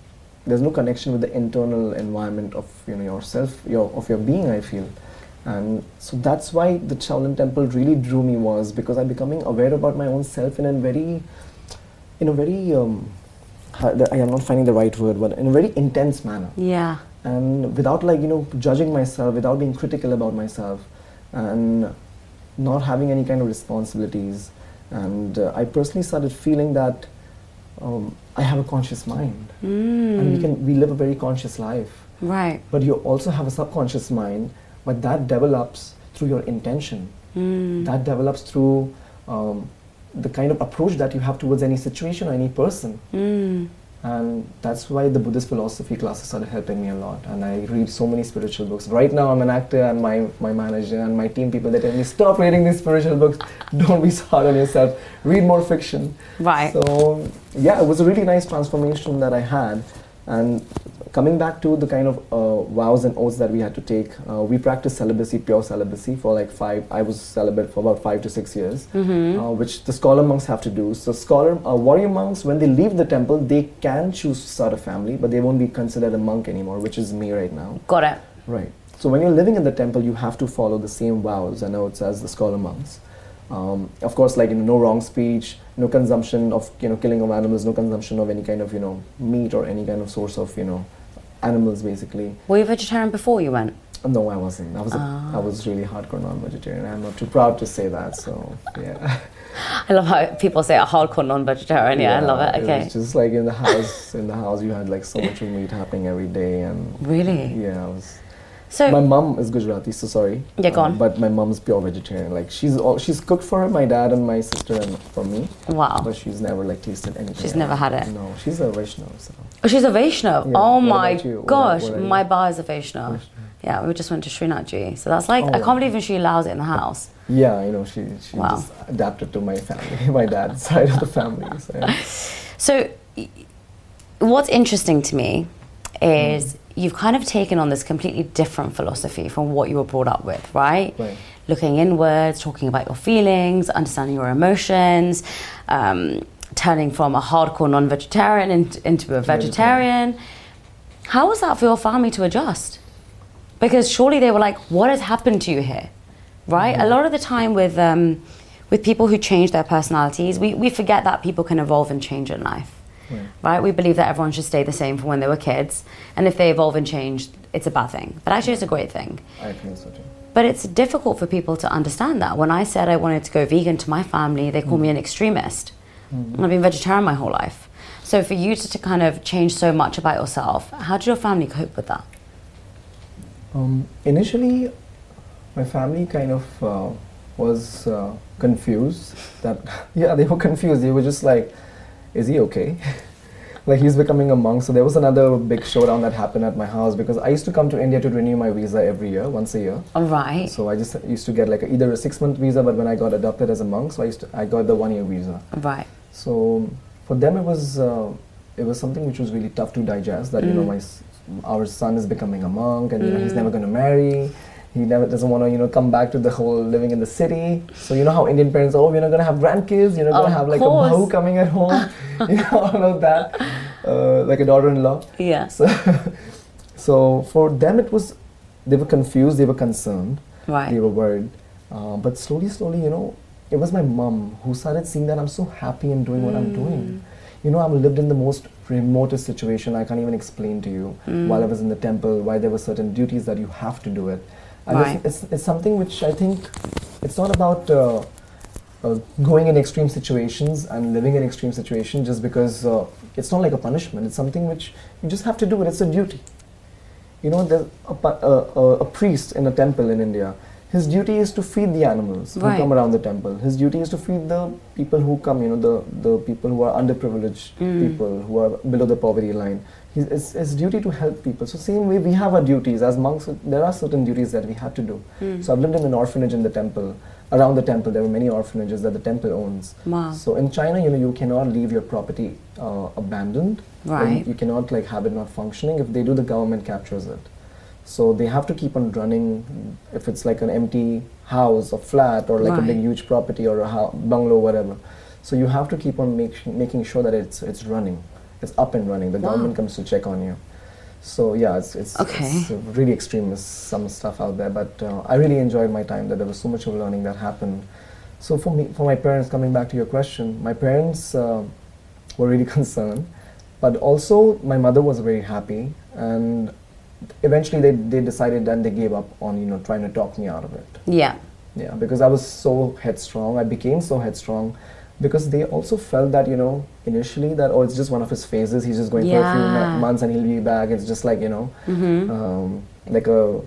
there's no connection with the internal environment of you know yourself your of your being i feel. And so that's why the Shaolin temple really drew me was because i'm becoming aware about my own self in a very in a very um, I am not finding the right word, but in a very intense manner, Yeah. And without like you know judging myself, without being critical about myself, and not having any kind of responsibilities. And uh, I personally started feeling that um, I have a conscious mind, and we Mm. can we live a very conscious life. Right. But you also have a subconscious mind, but that develops through your intention. Mm. That develops through um, the kind of approach that you have towards any situation or any person. Mm. And that's why the buddhist philosophy classes started helping me a lot. And i read so many spiritual books. Right now i'm an actor and my, my manager and my team people they tell me stop reading these spiritual books. Don't be so hard on yourself. Read more fiction. Right. so yeah it was a really nice transformation that i had. And coming back to the kind of uh, vows and oaths that we had to take uh, we practiced celibacy pure celibacy for like five i was celibate for about five to six years Mm-hmm. uh, which the scholar monks have to do. So, scholar uh, warrior monks, when they leave the temple, they can choose to start a family, but they won't be considered a monk anymore, which is me right now. Got it. Right. So, when you're living in the temple, you have to follow the same vows and oaths as the scholar monks. Um, of course, like you know, no wrong speech, no consumption of you know killing of animals, no consumption of any kind of you know meat or any kind of source of you know animals, basically. Were you vegetarian before you went? No, I wasn't. I was a, Ah. I was really hardcore non-vegetarian. I'm not too proud to say that. So yeah. I love how people say a hardcore non-vegetarian. Yeah, I love it. Okay. was just like in the house, in the house, you had like so much of meat happening every day, and Really? yeah, I was. So my mom is Gujarati, so sorry. Yeah, go on. Um, but my mom's pure vegetarian. Like she's all, she's cooked for my dad and my sister and for me, wow. but she's never like tasted anything. She's never had it? No, she's a Vaishnava. So. Oh, she's a Vaishnav. Yeah, Oh what my? What gosh, are- what are my bar is a Vaishnav. Yeah, we just went to Srinathji. So that's like, Oh, I can't believe she allows it in the house. Yeah, you know, she, she Wow. just adapted to my family, my dad's side of the family. So. So, what's interesting to me is. You've kind of taken on this completely different philosophy from what you were brought up with, right? Right. Looking inwards, talking about your feelings, understanding your emotions, um, turning from a hardcore non vegetarian into, into a vegetarian. How was that for your family to adjust? Because surely they were like, what has happened to you here? Right? A lot of the time with, um, with people who change their personalities, we, we forget that people can evolve and change in life. Right. Right? We believe that everyone should stay the same from when they were kids. And if they evolve and change, it's a bad thing. But actually, it's a great thing. I think so too. But it's difficult for people to understand that. When I said I wanted to go vegan to my family, they called me an extremist. And I've been vegetarian my whole life. So for you to, to kind of change so much about yourself, how did your family cope with that? Um, initially, my family kind of uh, was uh, confused. That yeah, they were confused. They were just like, "Is he okay?" like he's becoming a monk. So there was another big showdown that happened at my house because I used to come to India to renew my visa every year, once a year. All right. So I just used to get like a, either a six month visa, but when I got adopted as a monk, so I used to, I got the one year visa. Right. So for them, it was uh, it was something which was really tough to digest. That you know, my our son is becoming a monk, and you know, he's never going to marry. He never doesn't want to you know come back to the whole living in the city. So you know how Indian parents, oh, we're not going to have grandkids. You're not going to have like course. a bahu coming at home. you know all of that, uh, like a daughter-in-law. Yeah. So, so for them, it was they were confused, they were concerned, Right. they were worried. Uh, but slowly, slowly, you know, it was my mom who started seeing that I'm so happy in doing what I'm doing. You know, I've lived in the most remotest situation I can't even explain to you. While I was in the temple, why there were certain duties that you have to do it. Right. it's, it's, something which I think it's not about uh, uh, going in extreme situations and living in extreme situations just because uh, it's not like a punishment. It's something which you just have to do it. It's a duty. You know, there's a, a, a, a priest in a temple in India. His duty is to feed the animals Right. who come around the temple. His duty is to feed the people who come, you know, the, the people who are underprivileged people, who are below the poverty line. His, it's his duty to help people. So same way we have our duties as monks. There are certain duties that we have to do. So I've lived in an orphanage in the temple. Around the temple, there were many orphanages that the temple owns. Wow. So in China, you know, you cannot leave your property uh, abandoned. Right. You cannot like have it not functioning. If they do, the government captures it. So they have to keep on running. If it's like an empty house or flat or like a big huge property or a bungalow, whatever. So you have to keep on make, making sure that it's it's running, it's up and running. The Wow. government comes to check on you. So yeah, it's it's, Okay. it's really extreme. is some stuff out there, but uh, I really enjoyed my time. That there was so much of learning that happened. So for me, for my parents, coming back to your question, my parents uh, were really concerned, but also my mother was very happy, and eventually they, they decided and they gave up on you know trying to talk me out of it. Yeah. Yeah, because I was so headstrong. I became so headstrong because they also felt that, you know, initially that, oh, it's just one of his phases. He's just going for a few Yeah. mo- months and he'll be back. It's just like, you know, Mm-hmm. um, like a,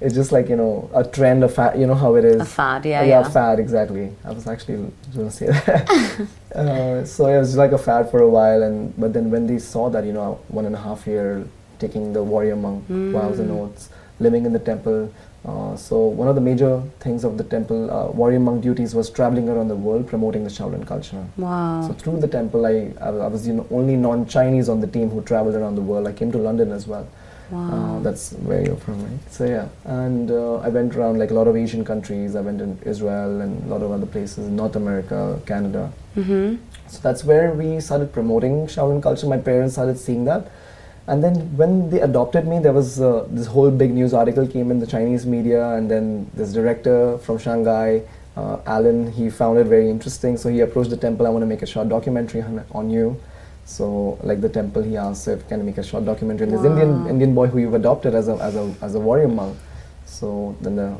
it's just like, you know, a trend, a fad, you know how it is. A fad, yeah, yeah. yeah. fad, exactly. I was actually going to say that. uh, so it was like a fad for a while. and But then when they saw that, you know, one and a half year taking the warrior monk vows Mm. and oaths, living in the temple, uh, so one of the major things of the temple uh, warrior monk duties was traveling around the world promoting the Shaolin culture. Wow. So through the temple, I, I, I was the only non-Chinese on the team who traveled around the world. I came to London as well. Uh, that's where you're from, right? So yeah, and uh, I went around like a lot of Asian countries. I went in Israel and a lot of other places, North America, Canada. Mm-hmm. So that's where we started promoting Shaolin culture. My parents started seeing that. And then when they adopted me, there was uh, this whole big news article came in the Chinese media, and then this director from Shanghai, uh, Alan, he found it very interesting. So he approached the temple. I want to make a short documentary on, on you. So like the temple, he asked if can I make a short documentary. And this Indian Indian boy who you've adopted as a as a as a warrior monk. So then the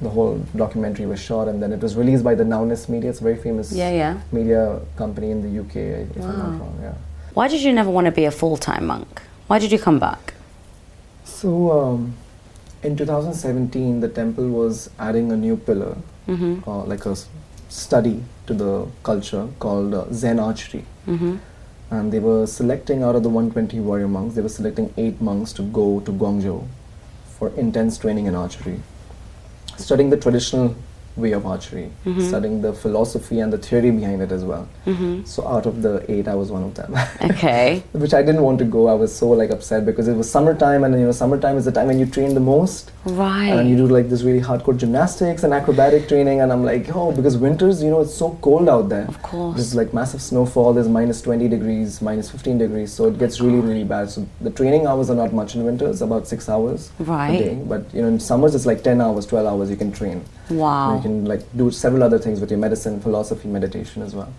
the whole documentary was shot, and then it was released by the Nowness Media. It's a very famous Yeah, yeah. media company in the UK, if I'm Wow. not wrong. Yeah. Why did you never want to be a full time monk? Why did you come back? So um, in 2017, the temple was adding a new pillar, Mm-hmm. uh, like a study to the culture called uh, Zen archery. Mm-hmm. And they were selecting out of the 120 warrior monks, they were selecting eight monks to go to Guangzhou for intense training in archery, studying the traditional way of archery, mm-hmm. studying the philosophy and the theory behind it as well. Mm-hmm. So out of the eight, I was one of them. Okay. Which I didn't want to go. I was so like upset because it was summertime, and you know, summertime is the time when you train the most. Right. And you do like this really hardcore gymnastics and acrobatic training, and I'm like, oh, because winters, you know, it's so cold out there. Of course. There's like massive snowfall. There's minus 20 degrees, minus 15 degrees, so it gets oh really, really bad. So the training hours are not much in winters, about six hours Right. a day. But you know, in summers it's like 10 hours, 12 hours you can train. Wow. You can like do several other things with your medicine, philosophy, meditation as well.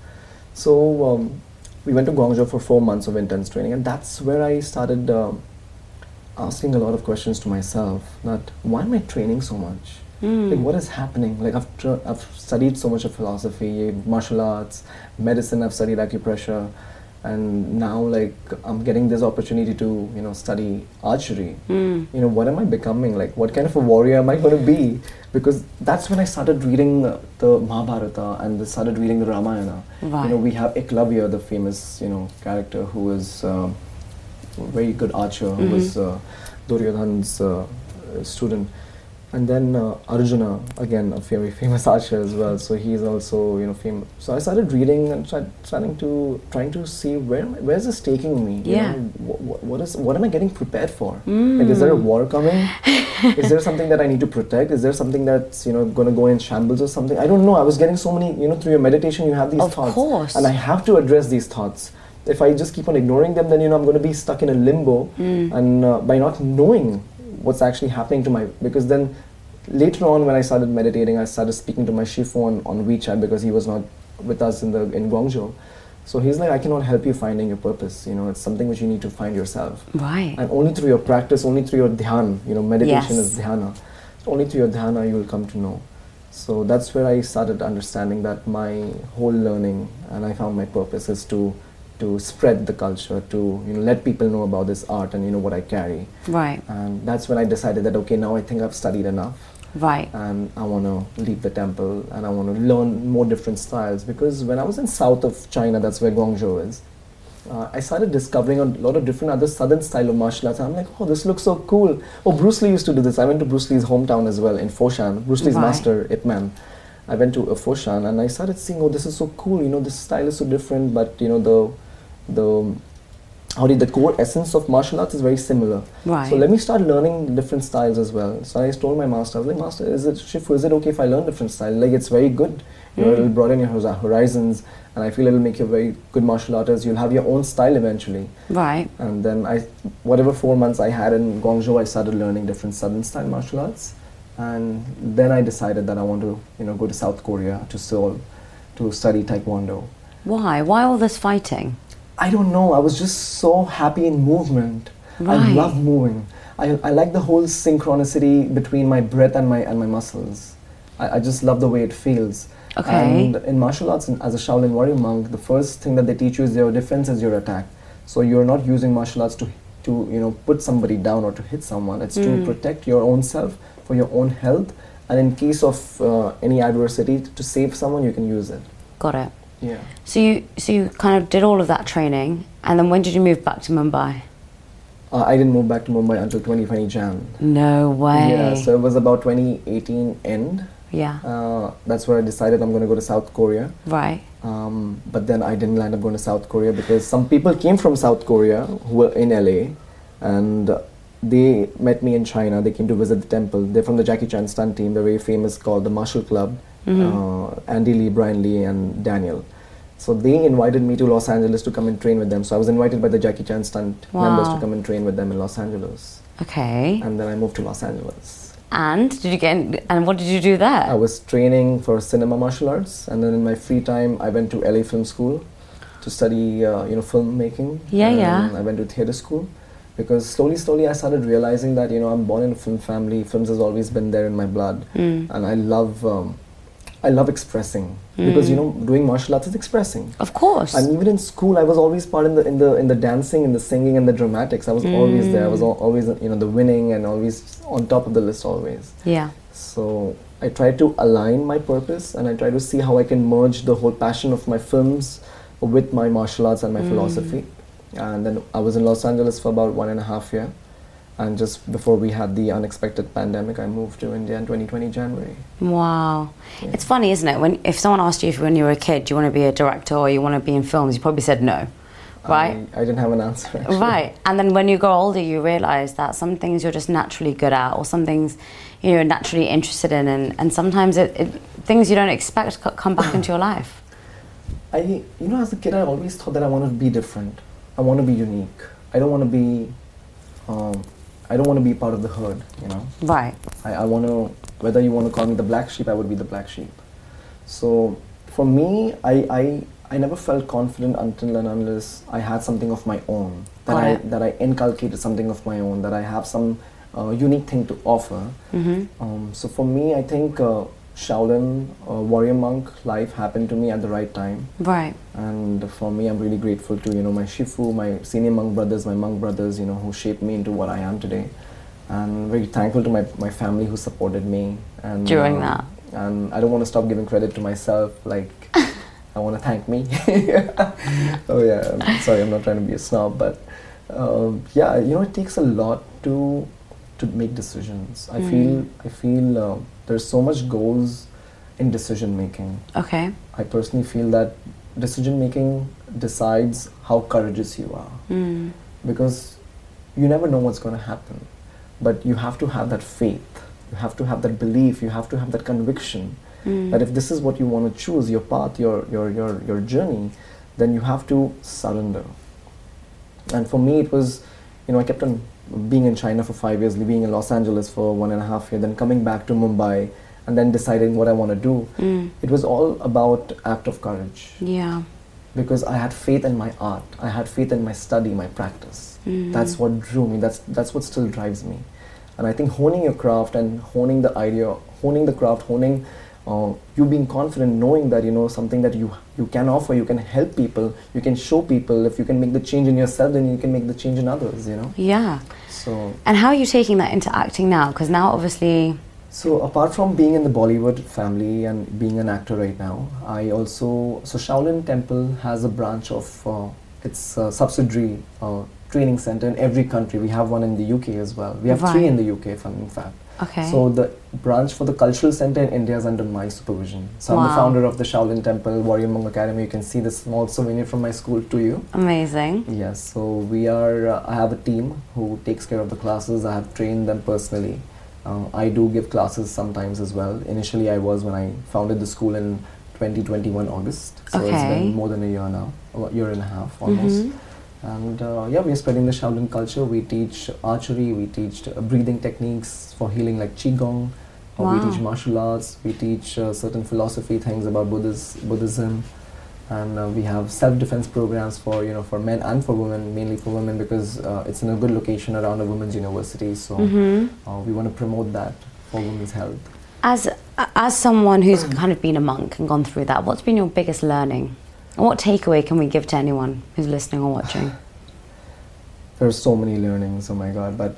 So um, we went to Guangzhou for four months of intense training, and that's where I started um asking a lot of questions to myself. That why am I training so much? Hmm. Like what is happening? Like I've tr- I've studied so much of philosophy, martial arts, medicine. I've studied acupressure, and now like I'm getting this opportunity to you know study archery. Hmm. You know what am I becoming? Like what kind of a warrior am I going to be? Because that's when I started reading uh, the Mahabharata and started reading the Ramayana. Right. You know we have Eklavya, the famous you know character who is. um a very good archer who was uh, Duryodhan's uh, student. And then uh, Arjuna, again a very famous archer as well. So he's also you know famous. So I started reading and tried, starting to trying to see where where is this taking me? You Yeah. know, wh- wh- what is what am I getting prepared for? Like, is there a war coming? is there something that I need to protect? Is there something that's you know going to go in shambles or something? I don't know. I was getting so many you know through your meditation you have these Of thoughts, course. and I have to address these thoughts. If I just keep on ignoring them, then you know I'm going to be stuck in a limbo, and uh, by not knowing what's actually happening to my because then later on when I started meditating, I started speaking to my shifu on, on WeChat because he was not with us in the in Guangzhou. So he's like, I cannot help you finding your purpose. You know, it's something which you need to find yourself. Right. And only through your practice, only through your dhyan, you know, meditation Yes. is dhyana. Only through your dhyana you will come to know. So that's where I started understanding that my whole learning and I found my purpose is to to spread the culture, to you know let people know about this art and you know what I carry. Right. And that's when I decided that okay, now I think I've studied enough Right. and I want to leave the temple and I want to learn more different styles because when I was in south of China, that's where Guangzhou is. Uh, I started discovering a lot of different other southern style of martial arts. I'm like, oh, this looks so cool. Oh, Bruce Lee used to do this. I went to Bruce Lee's hometown as well in Foshan. Bruce Lee's Right. master, Ip Man. I went to uh, Foshan and I started seeing, oh, this is so cool. You know, this style is so different, but you know the the how did the core essence of martial arts is very similar. Right. So let me start learning different styles as well. So I told my master, I was like, Master, is it Shifu, is it okay if I learn different styles? Like it's very good. You know, mm. it'll broaden your horizons and I feel it'll make you a very good martial artist. You'll have your own style eventually. Right. And then I, whatever four months I had in Guangzhou, I started learning different southern style martial arts. And then I decided that I want to, you know, go to South Korea, to Seoul, to study Taekwondo. Why? Why all this fighting? I don't know. I was just so happy in movement. I love moving. I, I like the whole synchronicity between my breath and my and my muscles. I, I just love the way it feels. Okay. And in martial arts, as a Shaolin warrior monk, the first thing that they teach you is your defense is your attack. So you're not using martial arts to to you know put somebody down or to hit someone. It's to protect your own self for your own health, and in case of uh, any adversity, to save someone, you can use it. Got it. Yeah. So you so you kind of did all of that training, and then when did you move back to Mumbai? Uh, I didn't move back to Mumbai until 2020 Jan. No way. Yeah, so it was about 2018 end. Yeah. Uh, that's where I decided I'm going to go to South Korea. right. Um, but then I didn't land up going to South Korea because some people came from South Korea who were in LA and they met me in China. They came to visit the temple. They're from the Jackie Chan stunt team. They're very famous called the Martial Club. Uh, Andy Le, Brian Le, and Daniel. So they invited me to Los Angeles to come and train with them. So I was invited by the Jackie Chan stunt members to come and train with them in Los Angeles. Okay. And then I moved to Los Angeles. And did you get? In, and what did you do there? I was training for cinema martial arts, and then in my free time, I went to LA Film School to study, uh, you know, filmmaking. Yeah, yeah. I went to theater school because slowly, slowly, I started realizing that you know I'm born in a film family. Films has always been there in my blood, Mm. and I love, um, I love expressing because you hmm. know doing martial arts is expressing. Of course. And even in school, I was always part in the in the in the dancing, in the singing, and the dramatics. I was always there. I was al- always you know the winning and always on top of the list always. yeah. So I try to align my purpose and I try to see how I can merge the whole passion of my films with my martial arts and my hmm. philosophy. And then I was in Los Angeles for about one and a half year. And just before we had the unexpected pandemic, I moved to India in 2020 January. Wow. It's funny, isn't it? When if someone asked you if when you were a kid, do you want to be a director or you want to be in films, you probably said no, right? I, I didn't have an answer. actually. Right. And then when you grow older, you realize that some things you're just naturally good at, or some things you're naturally interested in, and, and sometimes it, it, things you don't expect come back into your life. I, you know, as a kid, I always thought that I wanted to be different. I want to be unique. I don't want to be, um, I don't want to be part of the herd. You know, Right. I, I want to. Whether you want to call me the black sheep, I would be the black sheep. So for me, I, I, I never felt confident until and unless I had something of my own. That I that I inculcated something of my own. That I have some uh, unique thing to offer. Mm-hmm. Um, so for me, I think uh, Shaolin uh, Warrior Monk life happened to me at the right time. Right. And for me, I'm really grateful to you know my Shifu, my senior monk brothers, my monk brothers, you know, who shaped me into what I am today. And very thankful to my, my family who supported me. And During um, that. And I don't want to stop giving credit to myself. Like I want to thank me. oh yeah, I'm sorry, I'm not trying to be a snob, but um, yeah, you know, it takes a lot to to make decisions. I feel I feel uh, there's so much goes in decision making. Okay. I personally feel that decision making decides how courageous you are Mm. because you never know what's going to happen. But you have to have that faith, you have to have that belief, you have to have that conviction Mm. that if this is what you want to choose, your path, your, your, your, your journey, then you have to surrender. And for me, it was, you know, I kept on being in China for five years, living in Los Angeles for one and a half years, then coming back to Mumbai, and then deciding what I want to do. Mm. It was all about act of courage Yeah. because I had faith in my art. I had faith in my study, my practice. Mm. That's what drew me. That's that's what still drives me. And I think honing your craft and honing the idea, honing the craft, honing uh, you being confident, knowing that you know something that you you can offer, you can help people, you can show people. If you can make the change in yourself, then you can make the change in others. You know. Yeah. So And how are you taking that into acting now? Because now, obviously, So apart from being in the Bollywood family and being an actor right now, I also so Shaolin Temple has a branch of uh, its uh, subsidiary uh, training center in every country. We have one in the UK as well. We have three in the UK, if I'm in fact. Okay. So the branch for the cultural center in India is under my supervision. So I'm the founder of the Shaolin Temple Warrior Monk Academy. You can see the small souvenir from my school to you. Amazing. Yes, so we are. Uh, I have a team who takes care of the classes. I have trained them personally. Uh, I do give classes sometimes as well. Initially, I was when I founded the school in 2021 August. So it's been more than a year now, a year and a half almost. Mhm. And uh, yeah, we are spreading the Shaolin culture. We teach archery. We teach uh, breathing techniques for healing, like qigong. Uh, We teach martial arts. We teach uh, certain philosophy things about Buddhis, Buddhism and uh, we have self-defense programs for you know for men and for women mainly for women because uh, it's in a good location around a women's university so hmm uh, we want to promote that for women's health As as someone who's kind of been a monk and gone through that, what's been your biggest learning? And what takeaway can we give to anyone who's listening or watching? there's so many learnings oh my god but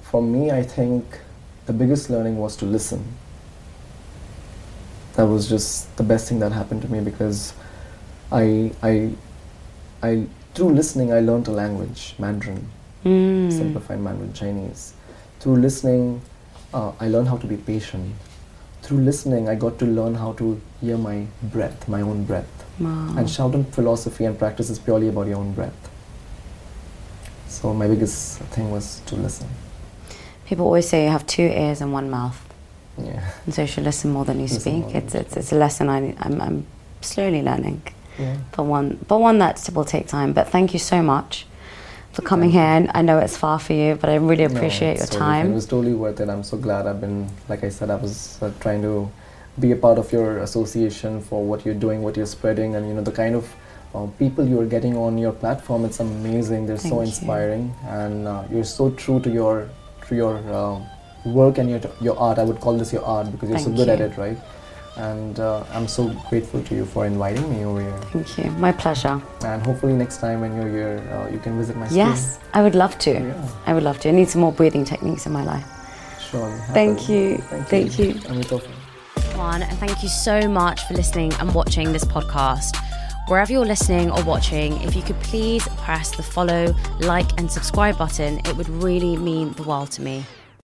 for me i think the biggest learning was to listen that was just the best thing that happened to me because i i i through listening i learned a language mandarin Mm. simplified Mandarin Chinese. Through listening, uh, I learned how to be patient. Through listening, I got to learn how to hear my breath, my own breath. Wow. And Shaolin philosophy and practice is purely about your own breath. So my biggest thing was to listen. People always say you have two ears and one mouth, Yeah. and so you should listen more than you Listen speak. It's, it's it's a lesson I, I'm I'm slowly learning, yeah. but one but one that will take time. But thank you so much for coming here. And I know it's far for you, but I really appreciate No, your fine. It was totally worth it. I'm so glad I've been, like I said, I was uh, trying to be a part of your association for what you're doing, what you're spreading, and you know the kind of uh, people you're getting on your platform. It's amazing. They're so Thank you. inspiring, and uh, you're so true to your to your uh, work and your your art. I would call this your art because you're Thank so good at it, right? And uh, I'm so grateful to you for inviting me over here. Thank you. My pleasure. And hopefully next time when you're here, uh, you can visit my studio. Yes, I would love to. Yeah, I would love to. I need some more breathing techniques in my life. sure. Thank you. Thank, Thank you. Amitofa. One, and thank you so much for listening and watching this podcast. Wherever you're listening or watching, if you could please press the follow, like, and subscribe button, it would really mean the world to me.